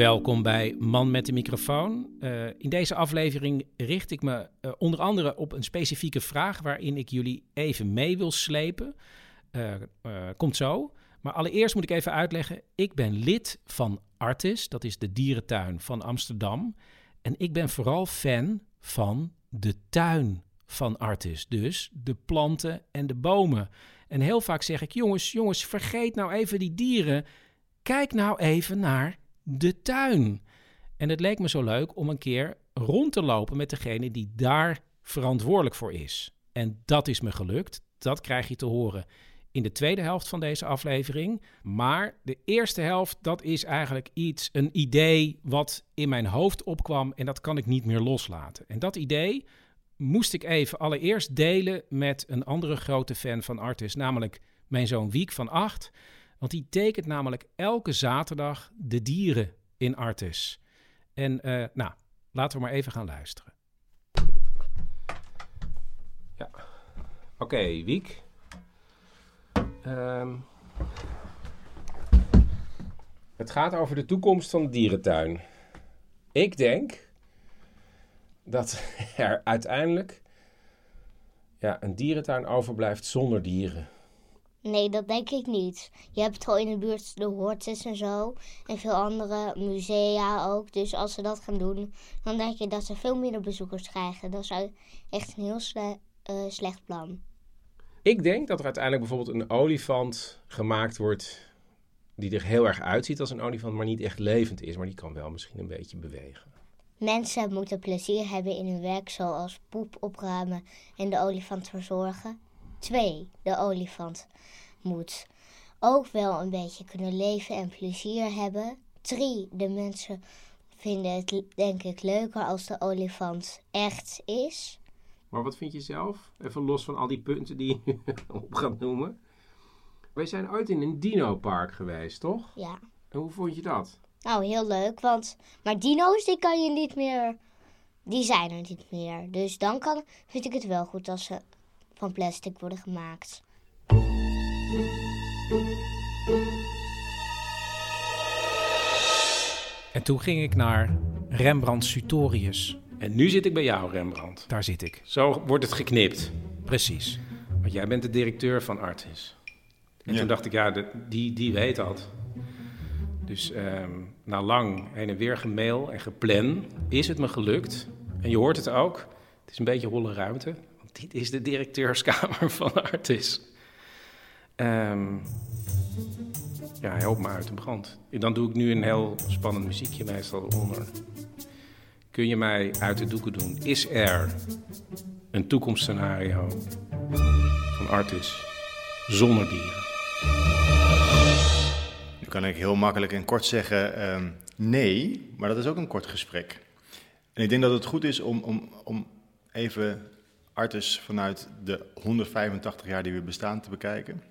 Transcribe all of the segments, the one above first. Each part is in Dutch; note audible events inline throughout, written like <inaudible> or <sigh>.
Welkom bij Man met de microfoon. Uh, in deze aflevering richt ik me uh, onder andere op een specifieke vraag waarin ik jullie even mee wil slepen. Uh, komt zo. Maar allereerst moet ik even uitleggen: ik ben lid van Artis, dat is de dierentuin van Amsterdam. En ik ben vooral fan van de tuin van Artis, dus de planten en de bomen. En heel vaak zeg ik: jongens, jongens, vergeet nou even die dieren. Kijk nou even naar de tuin. En het leek me zo leuk om een keer rond te lopen met degene die daar verantwoordelijk voor is. En dat is me gelukt. Dat krijg je te horen in de tweede helft van deze aflevering. Maar de eerste helft, dat is eigenlijk iets, een idee wat in mijn hoofd opkwam en dat kan ik niet meer loslaten. En dat idee moest ik even allereerst delen met een andere grote fan van Artis, namelijk mijn zoon Wiek van acht. Want die tekent namelijk elke zaterdag de dieren in Artis. En uh, nou, laten we maar even gaan luisteren. Ja, oké, Wiek. Um, het gaat over de toekomst van de dierentuin. Ik denk dat <laughs> er uiteindelijk ja, een dierentuin overblijft zonder dieren. Nee, dat denk ik niet. Je hebt al in de buurt de Hortus en zo. En veel andere musea ook. Dus als ze dat gaan doen, dan denk je dat ze veel minder bezoekers krijgen. Dat is echt een heel sle uh, slecht plan. Ik denk dat er uiteindelijk bijvoorbeeld een olifant gemaakt wordt. die er heel erg uitziet als een olifant, maar niet echt levend is. Maar die kan wel misschien een beetje bewegen. Mensen moeten plezier hebben in hun werk, zoals poep opruimen en de olifant verzorgen. 2. De olifant moet ook wel een beetje kunnen leven en plezier hebben. 3. De mensen vinden het denk ik leuker als de olifant echt is. Maar wat vind je zelf? Even los van al die punten die je <laughs> op gaat noemen. Wij zijn ooit in een dino-park geweest, toch? Ja. En hoe vond je dat? Nou, heel leuk, want... Maar dino's, die kan je niet meer... Die zijn er niet meer. Dus dan kan, vind ik het wel goed als ze van plastic worden gemaakt. En toen ging ik naar Rembrandt Sutorius. En nu zit ik bij jou, Rembrandt. Daar zit ik. Zo wordt het geknipt. Precies. Want jij bent de directeur van Artis. En toen dacht ik, ja, die, die weet dat. Dus ehm, na lang heen en weer gemail en geplan is het me gelukt. En je hoort het ook. Het is een beetje holle ruimte dit is de directeurskamer <laughs> van Artis. Um, ja, help me uit de brand. Dan doe ik nu een heel spannend muziekje meestal onder. Kun je mij uit de doeken doen? Is er een toekomstscenario van Artis zonder dieren? Nu kan ik heel makkelijk en kort zeggen um, nee, maar dat is ook een kort gesprek. En ik denk dat het goed is om, om, om even Artis vanuit de 185 jaar die we bestaan te bekijken.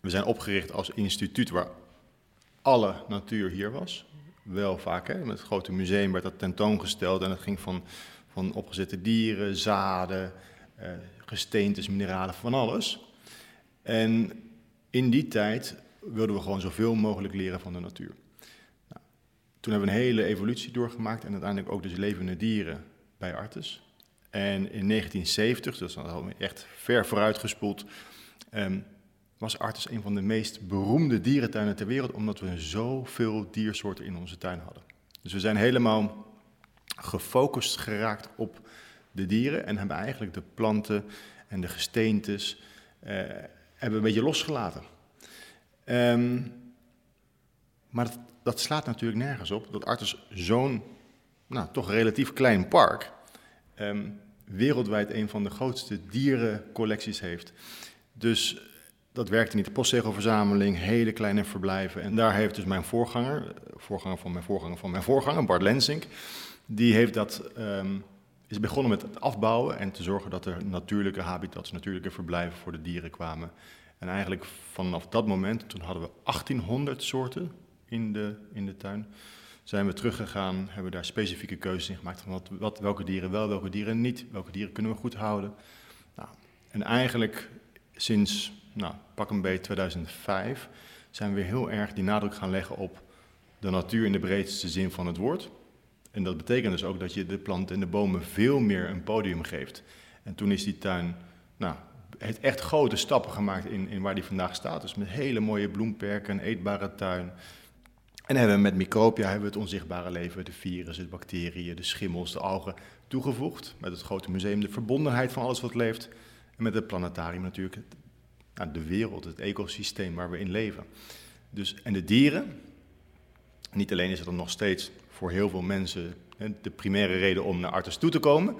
We zijn opgericht als instituut waar alle natuur hier was. Wel vaak, hè? met het grote museum werd dat tentoongesteld en het ging van, van opgezette dieren, zaden, eh, gesteentes, mineralen, van alles. En in die tijd wilden we gewoon zoveel mogelijk leren van de natuur. Nou, toen hebben we een hele evolutie doorgemaakt en uiteindelijk ook dus levende dieren bij Artis. En in 1970, dus is echt ver vooruitgespoeld, um, was Artis een van de meest beroemde dierentuinen ter wereld, omdat we zoveel diersoorten in onze tuin hadden. Dus we zijn helemaal gefocust geraakt op de dieren en hebben eigenlijk de planten en de gesteentes uh, hebben een beetje losgelaten. Um, maar dat, slaat natuurlijk nergens op dat Artis zo'n nou, toch relatief klein park um, wereldwijd een van de grootste dierencollecties heeft. Dus dat werkte niet. De postzegelverzameling, hele kleine verblijven. En daar heeft dus mijn voorganger, voorganger van mijn voorganger van mijn voorganger, Bart Lensink, die heeft dat, um, is begonnen met het afbouwen en te zorgen dat er natuurlijke habitats, natuurlijke verblijven voor de dieren kwamen. En eigenlijk vanaf dat moment, toen hadden we 1800 soorten in de, in de tuin zijn we teruggegaan, hebben daar specifieke keuzes in gemaakt van wat, welke dieren wel, welke dieren niet, welke dieren kunnen we goed houden. Nou, en eigenlijk sinds, nou, pak een beetje 2005, zijn we heel erg die nadruk gaan leggen op de natuur in de breedste zin van het woord. En dat betekent dus ook dat je de planten en de bomen veel meer een podium geeft. En toen is die tuin, nou, heeft echt grote stappen gemaakt in, in waar die vandaag staat. Dus met hele mooie bloemperken, een eetbare tuin. En hebben we met microbia hebben we het onzichtbare leven, de virussen, de bacteriën, de schimmels, de algen toegevoegd. Met het grote museum de verbondenheid van alles wat leeft. En met het planetarium natuurlijk nou, de wereld, het ecosysteem waar we in leven. Dus, en de dieren, niet alleen is het nog steeds voor heel veel mensen de primaire reden om naar Artes toe te komen.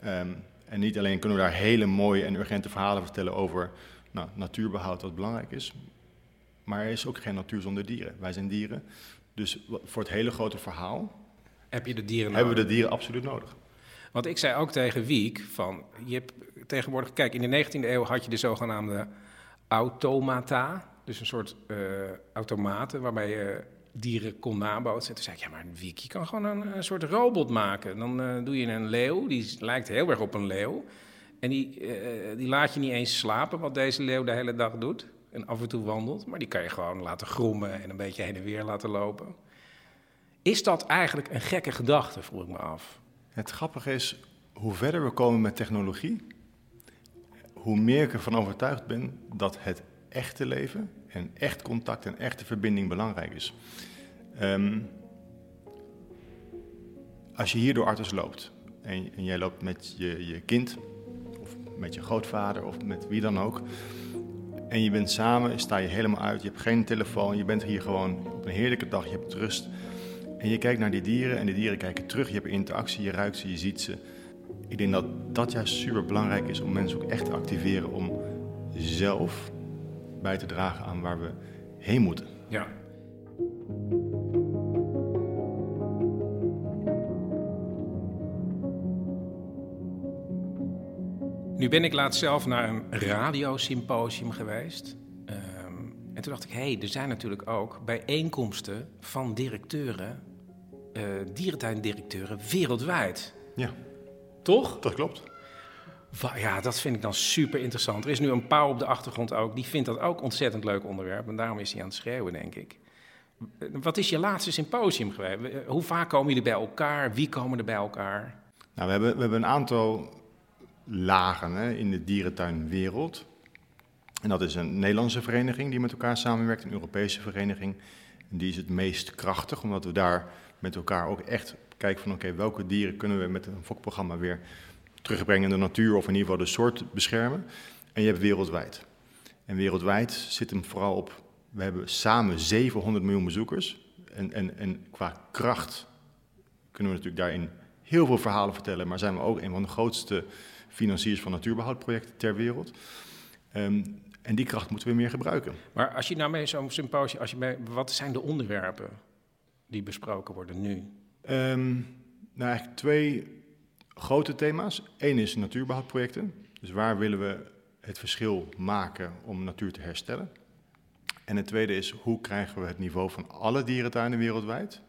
Ehm, en niet alleen kunnen we daar hele mooie en urgente verhalen vertellen over nou, natuurbehoud, wat belangrijk is. Maar er is ook geen natuur zonder dieren. Wij zijn dieren. Dus voor het hele grote verhaal Heb je de dieren hebben we nodig? de dieren absoluut nodig. Want ik zei ook tegen Wiek van, je hebt tegenwoordig, kijk, in de 19e eeuw had je de zogenaamde automata, dus een soort eh, automaten waarbij je dieren kon nabootsen. En toen zei ik, ja, maar Wiek, je kan gewoon een, een soort robot maken. Dan eh, doe je een leeuw, die lijkt heel erg op een leeuw. En die, eh, die laat je niet eens slapen, wat deze leeuw de hele dag doet. En af en toe wandelt, maar die kan je gewoon laten grommen en een beetje heen en weer laten lopen. Is dat eigenlijk een gekke gedachte, vroeg ik me af. Het grappige is, hoe verder we komen met technologie, hoe meer ik ervan overtuigd ben dat het echte leven en echt contact en echte verbinding belangrijk is. Ehm, als je hier door Artus loopt en, en jij loopt met je, je kind of met je grootvader of met wie dan ook en je bent samen, sta je helemaal uit, je hebt geen telefoon, je bent hier gewoon op een heerlijke dag, je hebt rust. En je kijkt naar die dieren en die dieren kijken terug. Je hebt interactie, je ruikt ze, je ziet ze. Ik denk dat dat juist super belangrijk is om mensen ook echt te activeren om zelf bij te dragen aan waar we heen moeten. Ja. Nu ben ik laatst zelf naar een radiosymposium geweest. Ehm, en toen dacht ik, hé, hey, er zijn natuurlijk ook bijeenkomsten van directeuren, eh dierentuindirecteuren wereldwijd. Ja, Toch? dat klopt. Ja, dat vind ik dan super interessant. Er is nu een pauw op de achtergrond ook. Die vindt dat ook ontzettend leuk onderwerp. En daarom is hij aan het schreeuwen, denk ik. Wat is je laatste symposium geweest? Hoe vaak komen jullie bij elkaar? Wie komen er bij elkaar? Nou, we hebben, we hebben een aantal lagen hè, in de dierentuinwereld. En dat is een Nederlandse vereniging die met elkaar samenwerkt, een Europese vereniging. En die is het meest krachtig, omdat we daar met elkaar ook echt kijken van oké, welke dieren kunnen we met een fokprogramma weer terugbrengen in de natuur of in ieder geval de soort beschermen. En je hebt wereldwijd. En wereldwijd zit hem vooral op, we hebben samen 700 miljoen bezoekers. En, en, en qua kracht kunnen we natuurlijk daarin heel veel verhalen vertellen, maar zijn we ook een van de grootste financiers van natuurbehoudprojecten ter wereld. Ehm, en die kracht moeten we meer gebruiken. Maar als je nou bij zo'n symposium, als je wat zijn de onderwerpen die besproken worden nu? Ehm, nou, eigenlijk twee grote thema's. Eén is natuurbehoudprojecten. Dus waar willen we het verschil maken om natuur te herstellen? En het tweede is hoe krijgen we het niveau van alle dierentuinen wereldwijd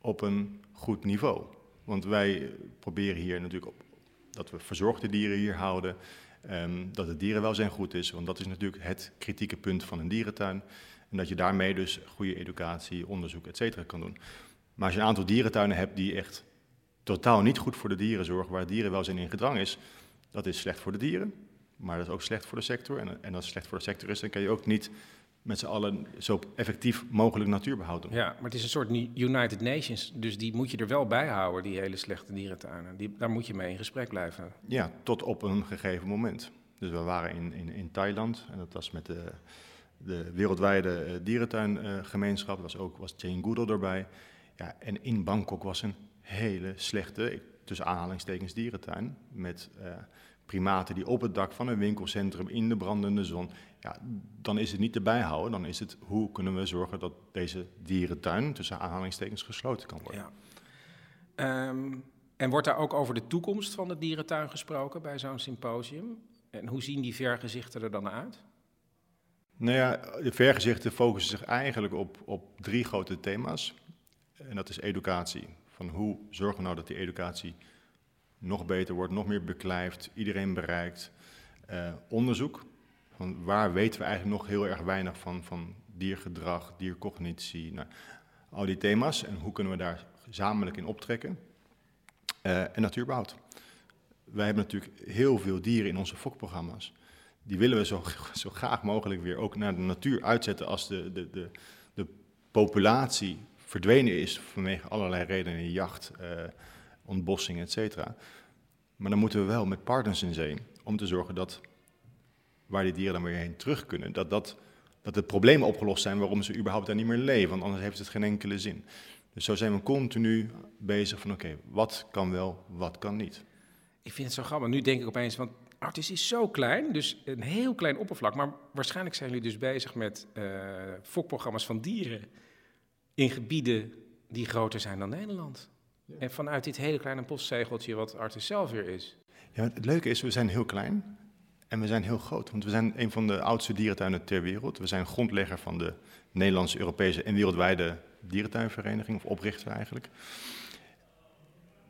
op een goed niveau? Want wij proberen hier natuurlijk op dat we verzorgde dieren hier houden, ehm, dat het dierenwelzijn goed is, want dat is natuurlijk het kritieke punt van een dierentuin. En dat je daarmee dus goede educatie, onderzoek, et cetera kan doen. Maar als je een aantal dierentuinen hebt die echt totaal niet goed voor de dieren zorgen, waar het dierenwelzijn in gedrang is, dat is slecht voor de dieren, maar dat is ook slecht voor de sector. En, en als het slecht voor de sector is, dan kan je ook niet met z'n allen zo effectief mogelijk natuurbehoud doen. Ja, maar het is een soort Ni- United Nations, dus die moet je er wel bij houden, die hele slechte dierentuinen. Die, daar moet je mee in gesprek blijven. Ja, tot op een gegeven moment. Dus we waren in, in, in Thailand en dat was met de, de wereldwijde eh, dierentuingemeenschap. Er was ook was Jane Goodall erbij. Ja, en in Bangkok was een hele slechte, tussen aanhalingstekens, dierentuin. Met eh, primaten die op het dak van een winkelcentrum in de brandende zon. Ja, dan is het niet te bijhouden. Dan is het hoe kunnen we zorgen dat deze dierentuin, tussen aanhalingstekens, gesloten kan worden. Ja. Ehm, en wordt daar ook over de toekomst van de dierentuin gesproken bij zo'n symposium? En hoe zien die vergezichten er dan uit? Nou ja, de vergezichten focussen zich eigenlijk op, op drie grote thema's. En dat is educatie. Van hoe zorgen we nou dat die educatie nog beter wordt, nog meer beklijft, iedereen bereikt. Eh, onderzoek. Waar weten we eigenlijk nog heel erg weinig van, van diergedrag, diercognitie. Nou, al die thema's en hoe kunnen we daar gezamenlijk in optrekken. Uh, en natuurbehoud. Wij hebben natuurlijk heel veel dieren in onze fokprogramma's. Die willen we zo, <laughs> zo graag mogelijk weer ook naar de natuur uitzetten als de, de, de, de populatie verdwenen is vanwege allerlei redenen, jacht, uh, ontbossing, et cetera. Maar dan moeten we wel met partners in zee om te zorgen dat waar die dieren dan weer heen terug kunnen, dat, dat, dat de problemen opgelost zijn waarom ze überhaupt daar niet meer leven, want anders heeft het geen enkele zin. Dus zo zijn we continu bezig van oké, wat kan wel, wat kan niet. Ik vind het zo grappig. Nu denk ik opeens, want Artis is zo klein, dus een heel klein oppervlak. Maar waarschijnlijk zijn jullie dus bezig met uh, fokprogramma's van dieren in gebieden die groter zijn dan Nederland. En vanuit dit hele kleine postzegeltje wat Artis zelf weer is. Ja, het leuke is, we zijn heel klein en we zijn heel groot. Want we zijn een van de oudste dierentuinen ter wereld. We zijn grondlegger van de Nederlandse, Europese en wereldwijde dierentuinvereniging, of oprichter eigenlijk.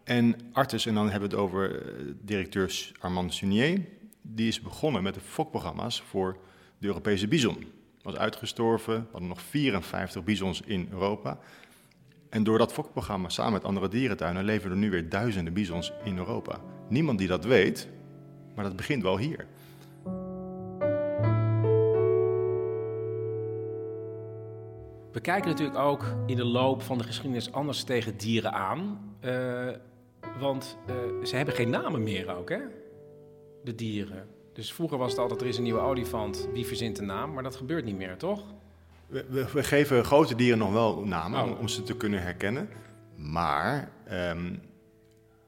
En Artis, en dan hebben we het over eh, directeur Armand Sunier, die is begonnen met de fokprogramma's voor de Europese bison. Was uitgestorven, we hadden nog 54 bisons in Europa. En door dat fokprogramma samen met andere dierentuinen leven er nu weer duizenden bisons in Europa. Niemand die dat weet, maar dat begint wel hier. We kijken natuurlijk ook in de loop van de geschiedenis anders tegen dieren aan. Uh, want uh, ze hebben geen namen meer ook, hè? De dieren. Dus vroeger was het altijd, er is een nieuwe olifant, wie verzint de naam? Maar dat gebeurt niet meer, toch? We, we, we geven grote dieren nog wel namen oh. om, ze te kunnen herkennen. Maar um,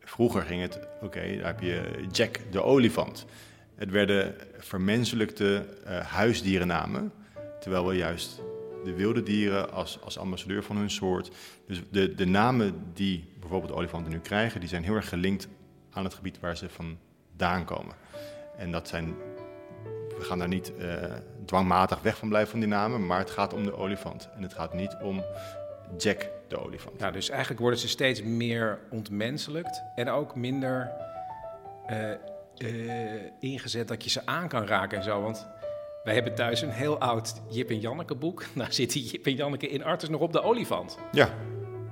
vroeger ging het, oké, daar heb je Jack de olifant. Het werden vermenselijkte uh, huisdierennamen. Terwijl we juist de wilde dieren als, als ambassadeur van hun soort. Dus de, de namen die bijvoorbeeld olifanten nu krijgen, die zijn heel erg gelinkt aan het gebied waar ze vandaan komen. En dat zijn, we gaan daar niet uh, dwangmatig weg van blijven van die namen, maar het gaat om de olifant. En het gaat niet om Jack de olifant. Ja, dus eigenlijk worden ze steeds meer ontmenselijkt en ook minder uh, uh, ingezet dat je ze aan kan raken en zo. Want wij hebben thuis een heel oud Jip en Janneke boek. <laughs> Daar zitten Jip en Janneke in Artes nog op de olifant. Ja.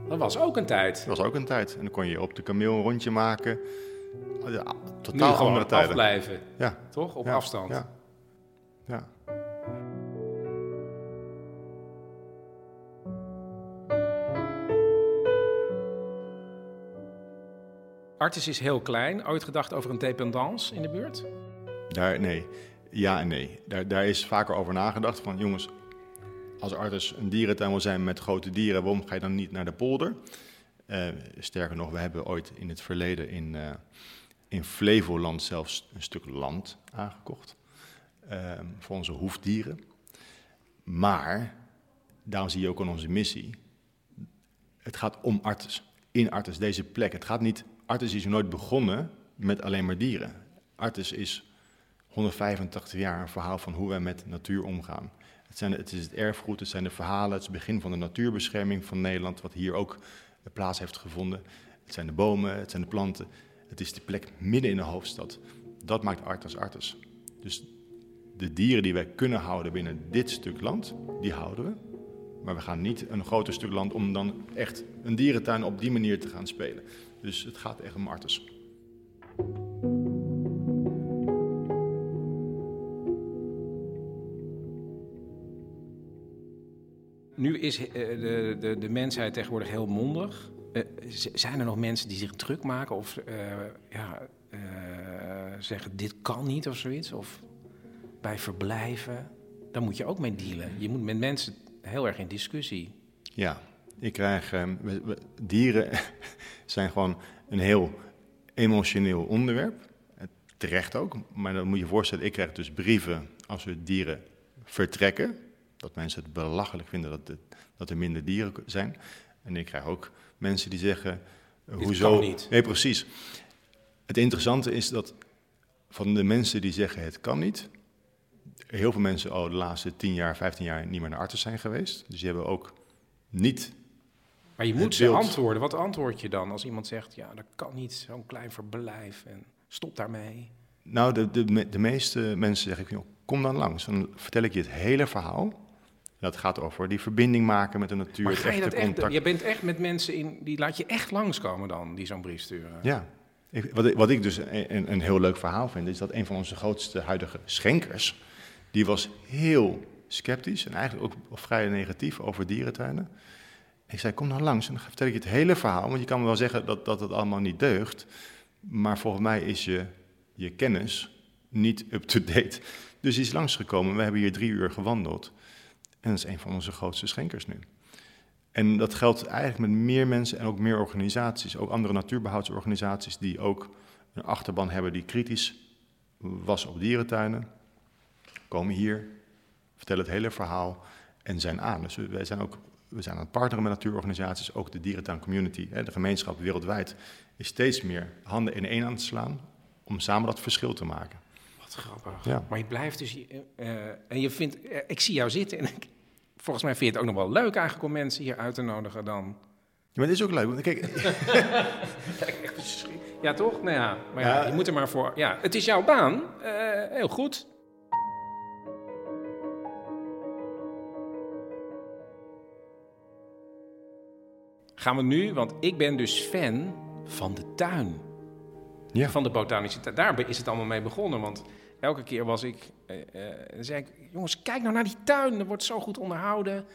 Dat was ook een tijd. Dat was ook een tijd. En dan kon je op de kameel een rondje maken. Ja, totaal nu andere tijden. afblijven. Ja. Toch? Op ja. afstand. Ja. ja. Artis is heel klein. Ooit gedacht over een dependance in de buurt? Daar, nee. Ja en nee. Daar, daar is vaker over nagedacht van jongens, als arts een dierentuin wil zijn met grote dieren, waarom ga je dan niet naar de polder? Uh, sterker nog, we hebben ooit in het verleden in, uh, in Flevoland zelfs een stuk land aangekocht uh, voor onze hoefdieren. Maar, daarom zie je ook aan onze missie, het gaat om Artes. In Artes, deze plek. Het gaat niet, Artes is nooit begonnen met alleen maar dieren. Artes is 185 jaar een verhaal van hoe wij met natuur omgaan. Het, zijn, het is het erfgoed, het zijn de verhalen, het is het begin van de natuurbescherming van Nederland, wat hier ook plaats heeft gevonden. Het zijn de bomen, het zijn de planten. Het is die plek midden in de hoofdstad. Dat maakt Artes Artes. Dus de dieren die wij kunnen houden binnen dit stuk land, die houden we. Maar we gaan niet een groter stuk land om dan echt een dierentuin op die manier te gaan spelen. Dus het gaat echt om Artes. Nu is uh, de, de, de mensheid tegenwoordig heel mondig. Uh, zijn er nog mensen die zich druk maken of uh, ja, zeggen dit kan niet of zoiets? Of bij verblijven? Daar moet je ook mee dealen. Je moet met mensen heel erg in discussie. Ja, ik krijg. Dieren <laughs> zijn gewoon een heel emotioneel onderwerp. Terecht ook. Maar dan moet je je voorstellen, ik krijg dus brieven als we dieren vertrekken dat mensen het belachelijk vinden dat, dat er minder dieren zijn. En ik krijg ook mensen die zeggen, Dit hoezo? niet. Nee, precies. Het interessante is dat van de mensen die zeggen het kan niet, heel veel mensen al de laatste 10 jaar, 15 jaar niet meer naar artsen zijn geweest. Dus die hebben ook niet. Maar je moet ze antwoorden. Wat antwoord je dan als iemand zegt: ja, dat kan niet, zo'n klein verblijf en stop daarmee? Nou, de, de, de meeste mensen zeggen: kom dan langs. Dan vertel ik je het hele verhaal. Dat gaat over die verbinding maken met de natuur, Maar het ga je dat echt contact. Je bent echt met mensen in, die laat je echt langskomen dan, die zo'n brief sturen. Ja. Ik- wat, ik, wat ik dus een, een heel leuk verhaal vind, is dat een van onze grootste huidige schenkers, die was heel sceptisch en eigenlijk ook vrij negatief over dierentuinen. Ik zei, kom nou langs en dan vertel ik je het hele verhaal, want je kan wel zeggen dat, dat het allemaal niet deugt, maar volgens mij is je, je kennis niet up-to-date. Dus die is langsgekomen, we hebben hier drie uur gewandeld en dat is een van onze grootste schenkers nu. En dat geldt eigenlijk met meer mensen en ook meer organisaties. Ook andere natuurbehoudsorganisaties die ook een achterban hebben die kritisch was op dierentuinen. Komen hier, vertellen het hele verhaal en zijn aan. Dus wij zijn ook we zijn aan het partneren met natuurorganisaties. Ook de dierentuin community, hè, de gemeenschap wereldwijd, is steeds meer handen in één aan het slaan om samen dat verschil te maken. Wat grappig. Ja. Maar je blijft dus... eh, en je vindt... eh, ik zie jou zitten en ik, volgens mij vind je het ook nog wel leuk eigenlijk om mensen hier uit te nodigen dan. Ja, maar dit is ook leuk, want kijk, <laughs> Ja, toch? Nou ja, maar ja, Ja. je moet er maar voor... Ja, het is jouw baan. Eh, heel goed. Gaan we nu, want ik ben dus fan van de tuin. Ja. Van de botanische tuin. Daar is het allemaal mee begonnen, want elke keer was ik... eh, eh, dan zei ik, jongens, kijk nou naar die tuin. Dat wordt zo goed onderhouden.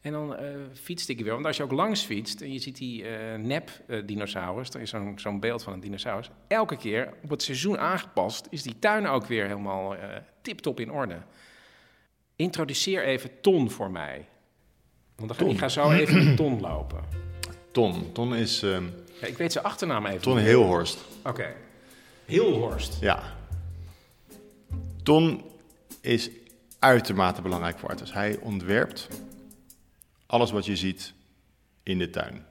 En dan eh fietste ik weer. Want als je ook langs fietst en je ziet die nep-dinosaurus, er is zo'n zo'n beeld van een dinosaurus. Elke keer op het seizoen aangepast is die tuin ook weer helemaal tip-top in orde. Introduceer even Ton voor mij. Want dan ga, ik ga zo even met Ton lopen. Ton. Ton is ehm, Ja, ik weet zijn achternaam even. Ton. Heelhorst. Oké. Hilhorst. Ja. Ton is uitermate belangrijk voor artis. Hij ontwerpt alles wat je ziet in de tuin.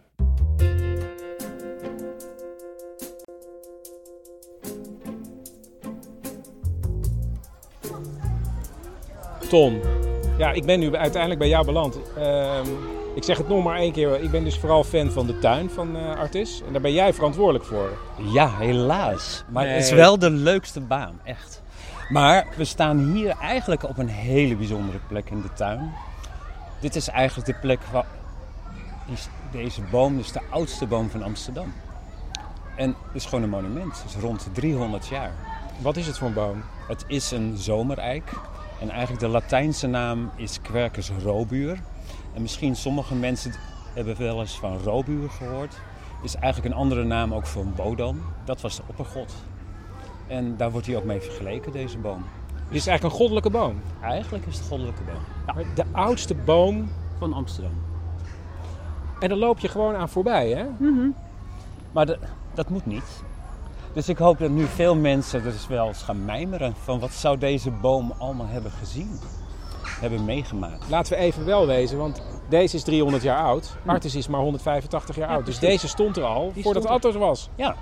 Ton. Ja, ik ben nu uiteindelijk bij jou beland. Ehm, ik zeg het nog maar één keer. Ik ben dus vooral fan van de tuin van eh Artis. En daar ben jij verantwoordelijk voor. Ja, helaas. Maar het is wel de leukste baan, echt. Maar we staan hier eigenlijk op een hele bijzondere plek in de tuin. Dit is eigenlijk de plek waar... Deze boom is de oudste boom van Amsterdam. En het is gewoon een monument. Het is rond 300 jaar. Wat is het voor een boom? Het is een zomereik. En eigenlijk de Latijnse naam is Quercus robuur. En misschien sommige mensen hebben wel eens van robuur gehoord. Is eigenlijk een andere naam ook voor een bodam. Dat was de oppergod. En daar wordt hij ook mee vergeleken, deze boom. Dit is eigenlijk een goddelijke boom. Eigenlijk is het goddelijke boom. Maar De oudste boom. Van Amsterdam. En daar loop je gewoon aan voorbij, hè? Maar de- dat moet niet. Dus ik hoop dat nu veel mensen dus wel eens gaan mijmeren van wat zou deze boom allemaal hebben gezien, hebben meegemaakt. Laten we even wel wezen, want deze is 300 jaar oud. Artis is maar 185 jaar Ja, oud. Dus precies. deze stond er al Die voordat Artis was. Ja,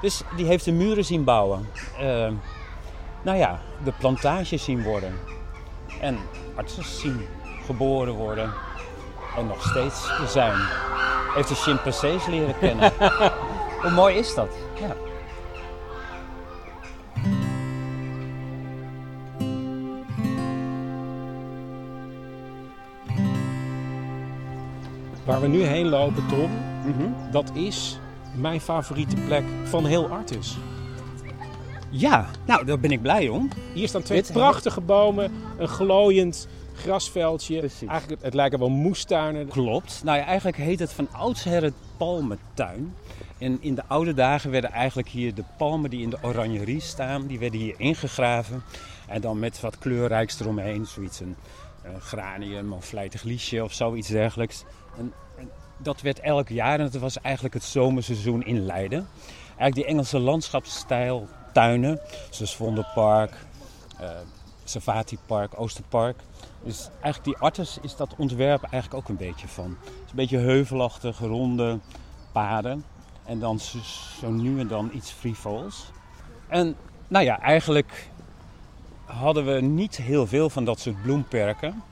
dus die heeft de muren zien bouwen. Eh, nou ja, de plantages zien worden. En artsen zien geboren worden. En nog steeds zijn. Heeft de chimpansees leren kennen. <laughs> Hoe mooi is dat? Ja. Waar we nu heen lopen, Tom, dat is mijn favoriete plek van heel Artis. Ja, nou daar ben ik blij om. Hier staan twee Dit- prachtige bomen, een glooiend grasveldje. Precies. Eigenlijk, het, het lijken wel moestuinen. Klopt. Nou ja, eigenlijk heet het van oudsher het palmentuin. En in de oude dagen werden eigenlijk hier de palmen die in de oranjerie staan, die werden hier ingegraven. En dan met wat kleurrijks eromheen, zoiets een eh, granium of vlijtig liesje of zoiets dergelijks. En, en dat werd elk jaar en het was eigenlijk het zomerseizoen in Leiden. Eigenlijk die Engelse landschapsstijl tuinen, zoals Vondelpark, eh Savati Park, Oosterpark. Dus eigenlijk die Artes is dat ontwerp eigenlijk ook een beetje van. Het is een beetje heuvelachtig, ronde paden. En dan zo, zo nu en dan iets frivols. En nou ja, eigenlijk hadden we niet heel veel van dat soort bloemperken.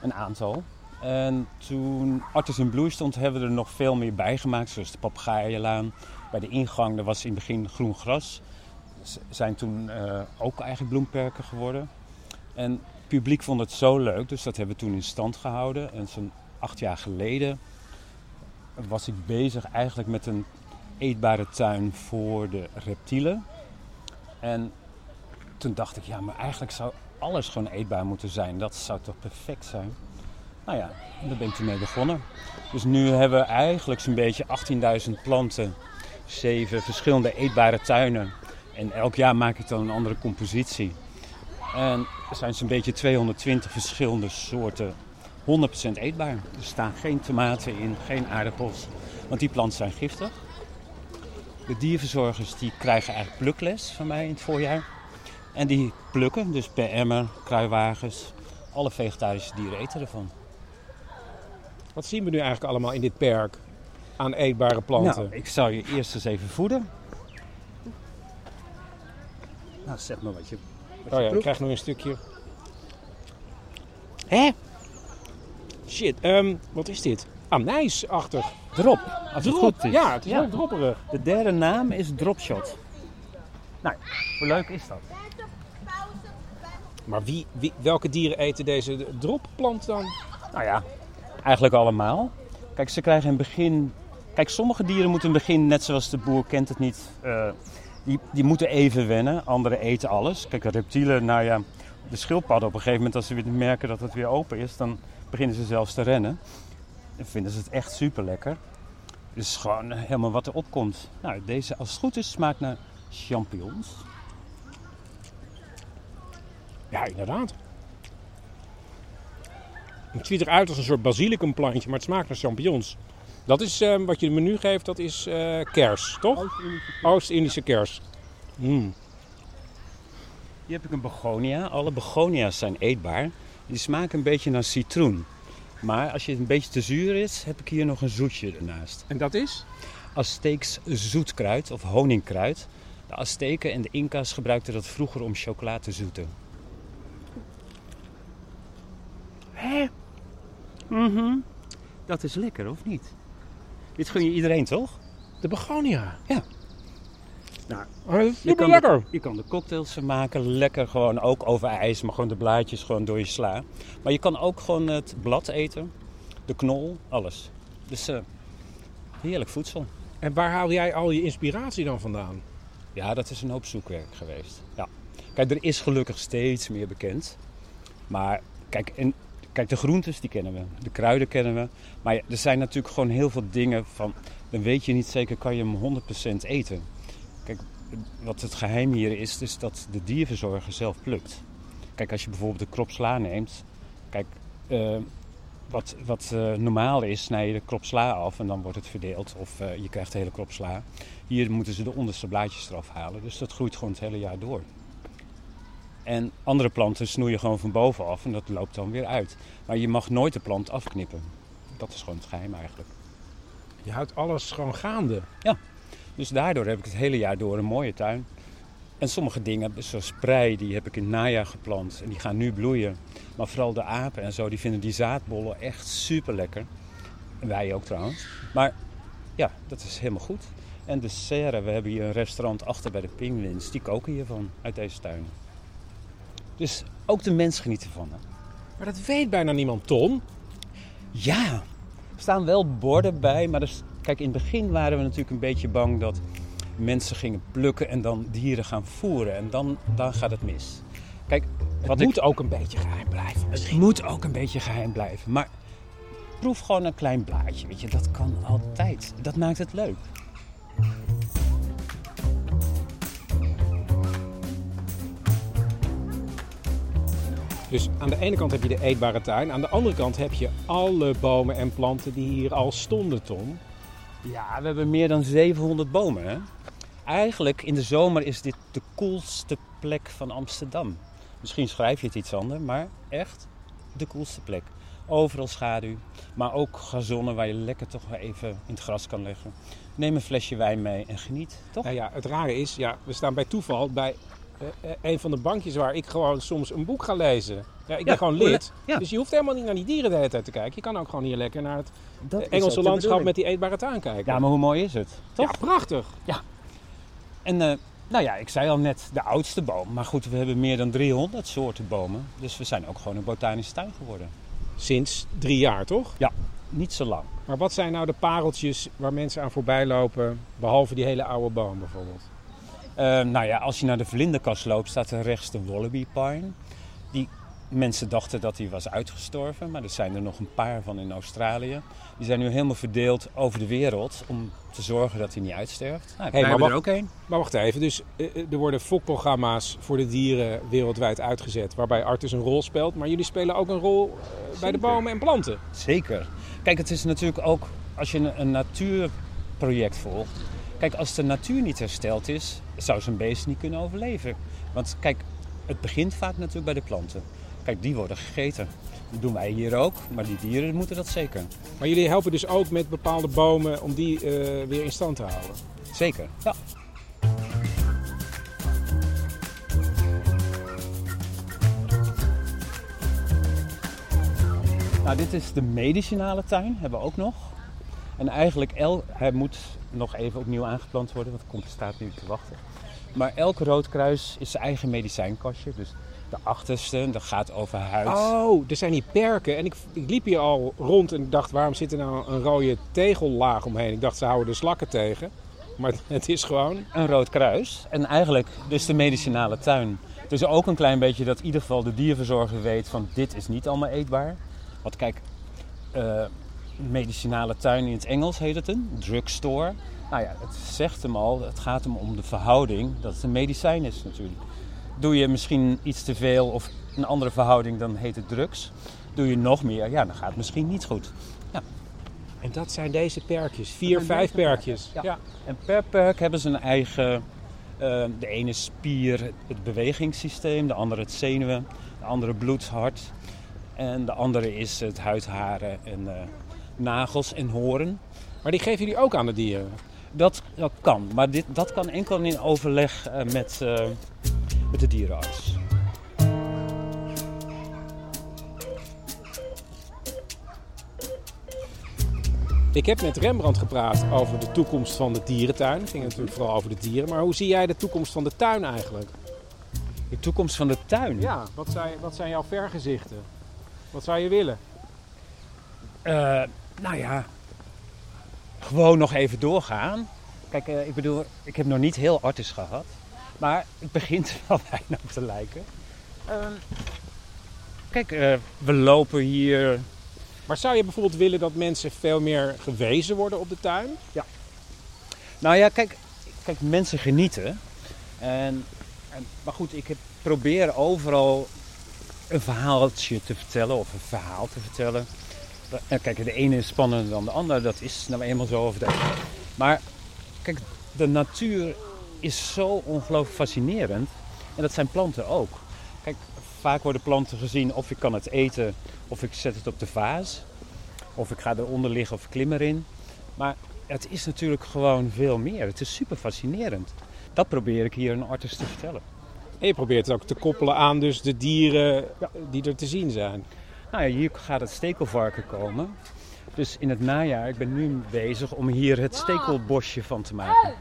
Een aantal. En toen Artes in bloei stond, hebben we er nog veel meer bij gemaakt. Zoals de papegaaienlaan. Bij de ingang, daar was in het begin groen gras. Zijn toen eh, ook eigenlijk bloemperken geworden. En publiek vond het zo leuk, dus dat hebben we toen in stand gehouden. En zo'n acht jaar geleden was ik bezig eigenlijk met een eetbare tuin voor de reptielen. En toen dacht ik, ja, maar eigenlijk zou alles gewoon eetbaar moeten zijn. Dat zou toch perfect zijn? Nou ja, daar ben ik toen mee begonnen. Dus nu hebben we eigenlijk zo'n beetje 18.000 planten, zeven verschillende eetbare tuinen. En elk jaar maak ik dan een andere compositie. En er zijn zo'n beetje 220 verschillende soorten 100% eetbaar. Er staan geen tomaten in, geen aardappels, want die planten zijn giftig. De dierverzorgers die krijgen eigenlijk plukles van mij in het voorjaar. En die plukken, dus per emmer, kruiwagens, alle vegetarische dieren eten ervan. Wat zien we nu eigenlijk allemaal in dit perk aan eetbare planten? Nou, ik zal je eerst eens even voeden. Nou, zeg maar wat je, wat oh ja, ik krijg nog een stukje. Hè? Shit, ehm, wat is dit? Anijsachtig. Drop, als het Drop. goed is. Ja, het is Ja. heel dropperig. De derde naam is Dropshot. Nou, hoe leuk is dat? Maar wie, wie, welke dieren eten deze dropplant dan? Nou ja, eigenlijk allemaal. Kijk, ze krijgen in het begin. Kijk, sommige dieren moeten in het begin, net zoals de boer kent het niet, eh, die, die moeten even wennen. Andere eten alles. Kijk, reptielen, nou ja, de schildpadden op een gegeven moment, als ze weer merken dat het weer open is, dan beginnen ze zelfs te rennen. En vinden ze het echt super lekker. Dus gewoon helemaal wat er opkomt. Nou, deze, als het goed is, smaakt naar champignons. Ja, inderdaad. Het ziet eruit als een soort basilicumplantje, maar het smaakt naar champignons. Dat is ehm, wat je de menu geeft, dat is eh, kers, toch? Oost-Indische kers. Mm. Hier heb ik een begonia. Alle begonia's zijn eetbaar. Die smaken een beetje naar citroen. Maar als je het een beetje te zuur is, heb ik hier nog een zoetje ernaast. En dat is? Azteeks zoetkruid of honingkruid. De Azteken en de Inca's gebruikten dat vroeger om chocola te zoeten. Hè? Mhm. Dat is lekker, of niet? Dit gun je iedereen, toch? De begonia. Ja. Nou, Je kan, lekker. er, je kan er cocktails maken, lekker gewoon ook over ijs, maar gewoon de blaadjes gewoon door je sla. Maar je kan ook gewoon het blad eten, de knol, alles. Dus eh, heerlijk voedsel. En waar haal jij al je inspiratie dan vandaan? Ja, dat is een hoop zoekwerk geweest. Ja. Kijk, er is gelukkig steeds meer bekend. Maar kijk, en, kijk, de groentes die kennen we, de kruiden kennen we. Maar er zijn natuurlijk gewoon heel veel dingen van, dan weet je niet zeker, kan je hem 100% eten. Kijk, wat het geheim hier is, is dat de dierverzorger zelf plukt. Kijk, als je bijvoorbeeld de krop sla neemt, kijk, eh, wat, wat eh, normaal is, snij je de krop sla af en dan wordt het verdeeld. Of eh, je krijgt de hele krop sla. Hier moeten ze de onderste blaadjes eraf halen. Dus dat groeit gewoon het hele jaar door. En andere planten snoeien gewoon van bovenaf en dat loopt dan weer uit. Maar je mag nooit de plant afknippen. Dat is gewoon het geheim eigenlijk. Je houdt alles gewoon gaande. Dus daardoor heb ik het hele jaar door een mooie tuin. En sommige dingen, zoals prei, die heb ik in het najaar geplant. En die gaan nu bloeien. Maar vooral de apen en zo, die vinden die zaadbollen echt super lekker. En wij ook trouwens. Maar ja, dat is helemaal goed. En de serre, we hebben hier een restaurant achter bij de Penguins. Die koken hiervan, uit deze tuin. Dus ook de mens geniet ervan. Hè? Maar dat weet bijna niemand, Ton. Ja, er staan wel borden bij. Maar er, kijk, in het begin waren we natuurlijk een beetje bang dat mensen gingen plukken en dan dieren gaan voeren. En dan, dan gaat het mis. Kijk, Het wat moet ik, ook een beetje geheim blijven. het moet ook een beetje geheim blijven. Maar proef gewoon een klein blaadje. Weet je, dat kan altijd. Dat maakt het leuk. Dus aan de ene kant heb je de eetbare tuin. Aan de andere kant heb je alle bomen en planten die hier al stonden, Tom. Ja, we hebben meer dan 700 bomen. Hè? Eigenlijk in de zomer is dit de koelste plek van Amsterdam. Misschien schrijf je het iets anders, maar echt de koelste plek. Overal schaduw, maar ook gazonnen waar je lekker toch even in het gras kan leggen. Neem een flesje wijn mee en geniet, toch? Nou ja, het rare is, ja, we staan bij toeval bij eh, eh, een van de bankjes waar ik gewoon soms een boek ga lezen. Ja, ik ben Ja, gewoon lid. ja. Dus je hoeft helemaal niet naar die dieren de hele tijd te kijken. Je kan ook gewoon hier lekker naar het Dat ook Engelse landschap met die eetbare tuin kijken. Ja, maar hoe mooi is het? Toch? Ja, prachtig. En eh, Nou ja, ik zei al net de oudste boom. Maar goed, we hebben meer dan 300 soorten bomen. Dus we zijn ook gewoon een botanische tuin geworden. Sinds drie jaar, toch? Ja, niet zo lang. Maar wat zijn nou de pareltjes waar mensen aan voorbij lopen, behalve die hele oude boom bijvoorbeeld? Uh, nou ja, als je naar de vlinderkast loopt, staat er rechts de wallaby pine. Die mensen dachten dat die was uitgestorven, maar er zijn er nog een paar van in Australië. Die zijn nu helemaal verdeeld over de wereld om te zorgen dat hij niet uitsterft. Nou, hey, maar wacht, er ook één. Maar wacht even, dus uh, er worden fokprogramma's voor de dieren wereldwijd uitgezet, waarbij Artus een rol speelt. Maar jullie spelen ook een rol uh, bij de bomen en planten. Zeker. Kijk, het is natuurlijk ook als je een, een natuurproject volgt. Kijk, als de natuur niet hersteld is, zou zo'n beest niet kunnen overleven. Want kijk, het begint vaak natuurlijk bij de planten. Kijk, die worden gegeten. Dat doen wij hier ook, maar die dieren moeten dat zeker. Maar jullie helpen dus ook met bepaalde bomen om die uh, weer in stand te houden? Zeker, ja. Nou, dit is de medicinale tuin, hebben we ook nog. En eigenlijk, el, hij moet nog even opnieuw aangeplant worden, want het staat nu te wachten. Maar elk roodkruis is zijn eigen medicijnkastje. Dus de achterste, dat gaat over huid. Oh, er zijn die perken. En ik, ik liep hier al rond en ik dacht, waarom zit er nou een rode tegellaag omheen? Ik dacht, ze houden de slakken tegen. Maar <laughs> het is gewoon... Een rood kruis. En eigenlijk dus de medicinale tuin. Dus ook een klein beetje dat in ieder geval de dierverzorger weet van dit is niet allemaal eetbaar. Want kijk, uh, medicinale tuin in het Engels heet het een drugstore. Nou ja, het zegt hem al, het gaat hem om de verhouding dat het een medicijn is natuurlijk. Doe je misschien iets te veel of een andere verhouding, dan heet het drugs. Doe je nog meer, ja, dan gaat het misschien niet goed. Ja. En dat zijn deze perkjes, vier, vijf perkjes. Ja. En per perk hebben ze een eigen, uh, de ene spier, het bewegingssysteem, de andere het zenuwen, de andere bloed, hart. En de andere is het huidharen en uh, nagels en horen. Maar die geven jullie ook aan de dieren? Dat, dat kan, maar dit, dat kan enkel in overleg uh, met, uh, met de dierenarts. Ik heb met Rembrandt gepraat over de toekomst van de dierentuin. Het ging natuurlijk vooral over de dieren. Maar hoe zie jij de toekomst van de tuin eigenlijk? De toekomst van de tuin? Ja, wat zijn, wat zijn jouw vergezichten? Wat zou je willen? Uh, nou ja, gewoon nog even doorgaan. Kijk, uh, ik bedoel, ik heb nog niet heel artis gehad. Maar het begint <laughs> wel bijna op te lijken. Uh, kijk, uh, we lopen hier. Maar zou je bijvoorbeeld willen dat mensen veel meer gewezen worden op de tuin? Ja. Nou ja, kijk, kijk mensen genieten. En, en, maar goed, ik heb, probeer overal een verhaaltje te vertellen of een verhaal te vertellen. Kijk, de ene is spannender dan de andere, dat is nou eenmaal zo over Maar kijk, de natuur is zo ongelooflijk fascinerend. En dat zijn planten ook. Kijk, vaak worden planten gezien of ik kan het eten of ik zet het op de vaas. Of ik ga eronder liggen of klim erin. Maar het is natuurlijk gewoon veel meer. Het is super fascinerend. Dat probeer ik hier een artist te vertellen. En je probeert het ook te koppelen aan dus de dieren die er te zien zijn. Nou ja, hier gaat het stekelvarken komen. Dus in het najaar, ik ben nu bezig om hier het stekelbosje van te maken.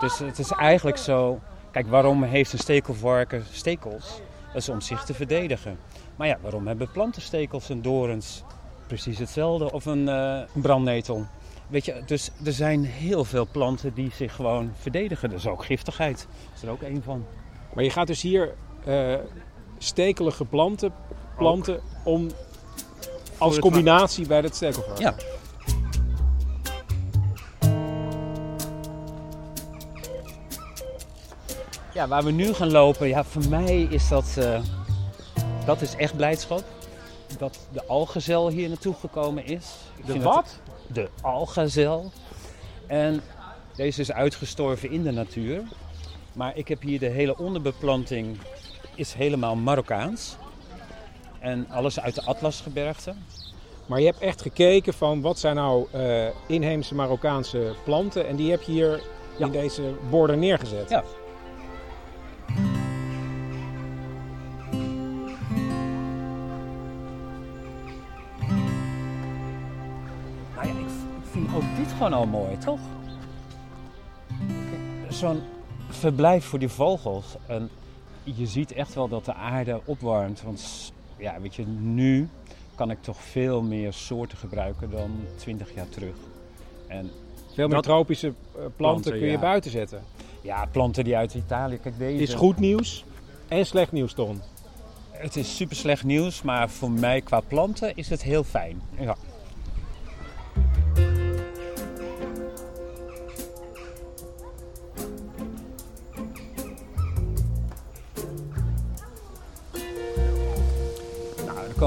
Dus het is eigenlijk zo... Kijk, waarom heeft een stekelvarken stekels? Dat is om zich te verdedigen. Maar ja, waarom hebben planten stekels en dorens? Precies hetzelfde. Of een, uh, brandnetel. Weet je, dus er zijn heel veel planten die zich gewoon verdedigen. Dat is ook giftigheid. Dat is er ook één van. Maar je gaat dus hier uh, stekelige planten planten om als combinatie bij het stekelvarken. Ja. Ja, waar we nu gaan lopen, ja, voor mij is dat, uh, dat is echt blijdschap. Dat de algazel hier naartoe gekomen is. de wat? de algazel. En deze is uitgestorven in de natuur. Maar ik heb hier de hele onderbeplanting is helemaal Marokkaans. En alles uit de Atlasgebergte. Maar je hebt echt gekeken van wat zijn nou uh, inheemse Marokkaanse planten. En die heb je hier in deze borden neergezet. Ja. Nou ja, ik vind ook dit gewoon al mooi, toch? Zo'n verblijf voor die vogels. En je ziet echt wel dat de aarde opwarmt. Want ja, weet je, nu kan ik toch veel meer soorten gebruiken dan 20 jaar terug. En Veel meer tropische eh, planten, Planten, kun je ja. buiten zetten. ja, planten die uit Italië. Kijk, deze. Is goed nieuws en slecht nieuws, Ton. Het is super slecht nieuws, maar voor mij qua planten is het heel fijn. Ja.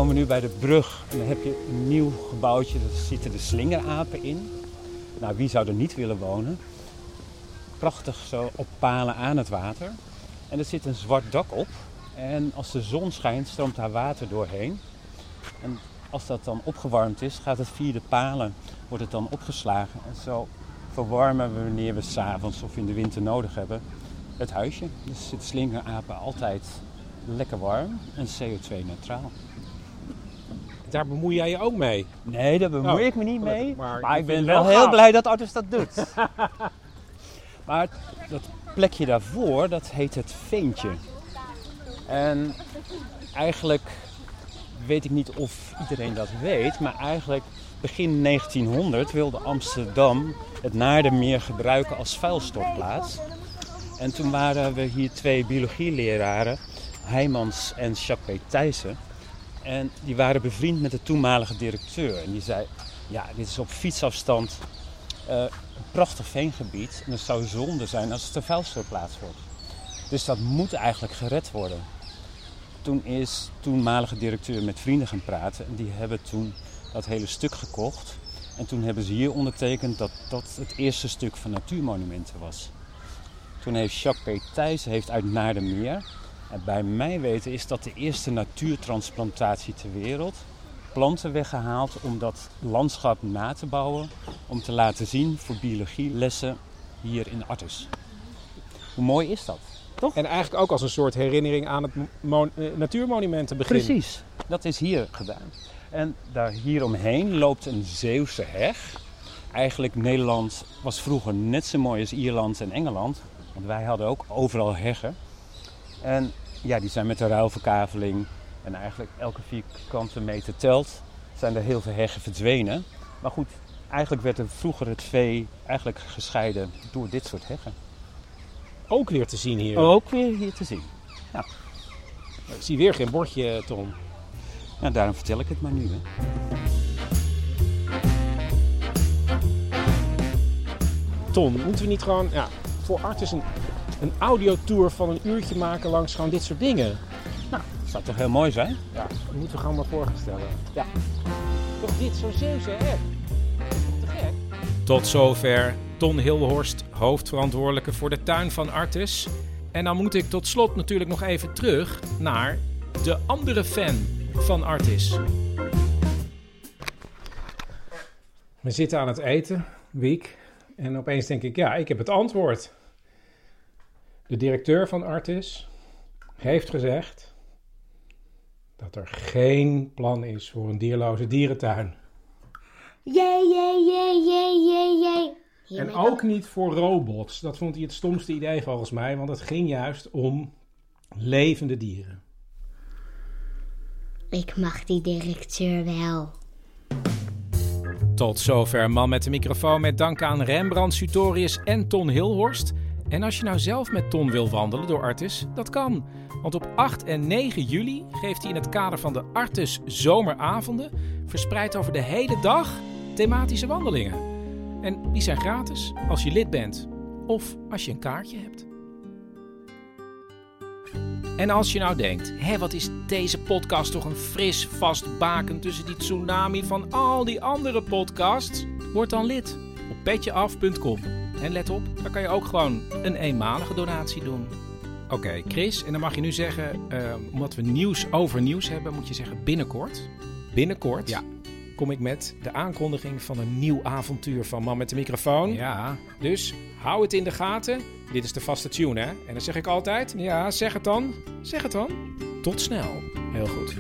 Komen nu bij de brug. En dan heb je een nieuw gebouwtje, daar zitten de slingerapen in. Nou, wie zou er niet willen wonen? Prachtig zo op palen aan het water. En er zit een zwart dak op. En als de zon schijnt, stroomt daar water doorheen. En als dat dan opgewarmd is, gaat het via de palen, wordt het dan opgeslagen. En zo verwarmen we wanneer we s'avonds of in de winter nodig hebben het huisje. Dus zitten slingerapen altijd lekker warm en CO2-neutraal. Daar bemoei jij je ook mee. Nee, daar bemoei Oh, ik me niet mee. Maar, Maar ik ben wel heel blij dat Artus dat doet. <laughs> maar dat plekje daarvoor, dat heet het Veentje. En eigenlijk weet ik niet of iedereen dat weet, maar eigenlijk begin 1900 wilde Amsterdam het Naardenmeer gebruiken als vuilstortplaats. En toen waren we hier twee biologieleraren, Heijmans en Jacques. Thijssen. En die waren bevriend met de toenmalige directeur. En die zei, ja, dit is op fietsafstand eh, een prachtig veengebied. En het zou zonde zijn als het een vuilstortplaats wordt. Dus dat moet eigenlijk gered worden. Toen is toenmalige directeur met vrienden gaan praten. En die hebben toen dat hele stuk gekocht. En toen hebben ze hier ondertekend dat dat het eerste stuk van natuurmonumenten was. Toen heeft Jacques P. Thijssen heeft uit Naardenmeer en bij mijn weten is dat de eerste natuurtransplantatie ter wereld. Planten weggehaald om dat landschap na te bouwen. Om te laten zien voor biologielessen hier in Artus. Hoe mooi is dat? En eigenlijk ook als een soort herinnering aan het eh, natuurmonumentenbegin. Precies, dat is hier gedaan. En daar hieromheen loopt een Zeeuwse heg. Eigenlijk Nederland was vroeger net zo mooi als Ierland en Engeland. Want wij hadden ook overal heggen. En ja, die zijn met de ruilverkaveling en eigenlijk elke vierkante meter telt, zijn er heel veel heggen verdwenen. Maar goed, eigenlijk werd er vroeger het vee eigenlijk gescheiden door dit soort heggen. Ook weer te zien hier. Ook weer hier te zien. Ik zie weer geen bordje, Tom. Nou, daarom vertel ik het maar nu. Hè. Ton, moeten we niet gewoon ja, voor Artis een, een audiotour van een uurtje maken langs gewoon dit soort dingen? Dat zou toch heel mooi zijn? Ja, dat moeten we gewoon maar voorstellen. Ja. Toch dit zo'n Zeeuwse hè? Te gek. Tot zover Ton Hilhorst, hoofdverantwoordelijke voor de tuin van Artis. En dan moet ik tot slot natuurlijk nog even terug naar de andere fan van Artis. We zitten aan het eten, Wiek. En opeens denk ik, ja, ik heb het antwoord. De directeur van Artis heeft gezegd dat er geen plan is voor een dierloze dierentuin. Jee, jee, jee, jee, jee, jee. En ook niet voor robots. Dat vond hij het stomste idee volgens mij, want het ging juist om levende dieren. Ik mag die directeur wel. Tot zover Man met de microfoon met dank aan Rembrandt Sutorius en Ton Hilhorst. En als je nou zelf met Ton wil wandelen door Artis, dat kan. Want op 8 en 9 juli geeft hij in het kader van de Artis Zomeravonden... verspreid over de hele dag thematische wandelingen. En die zijn gratis als je lid bent of als je een kaartje hebt. En als je nou denkt, hé, wat is deze podcast toch een fris vast baken tussen die tsunami van al die andere podcasts? Word dan lid petjeaf.com. En let op, daar kan je ook gewoon een eenmalige donatie doen. Oké, Chris, en dan mag je nu zeggen, eh, omdat we nieuws over nieuws hebben, moet je zeggen binnenkort. Binnenkort Ja. kom ik met de aankondiging van een nieuw avontuur van Man met de microfoon. Ja, Dus hou het in de gaten. Dit is de vaste tune, hè? En dan zeg ik altijd: ja, zeg het dan. Zeg het dan. Tot snel. Heel goed.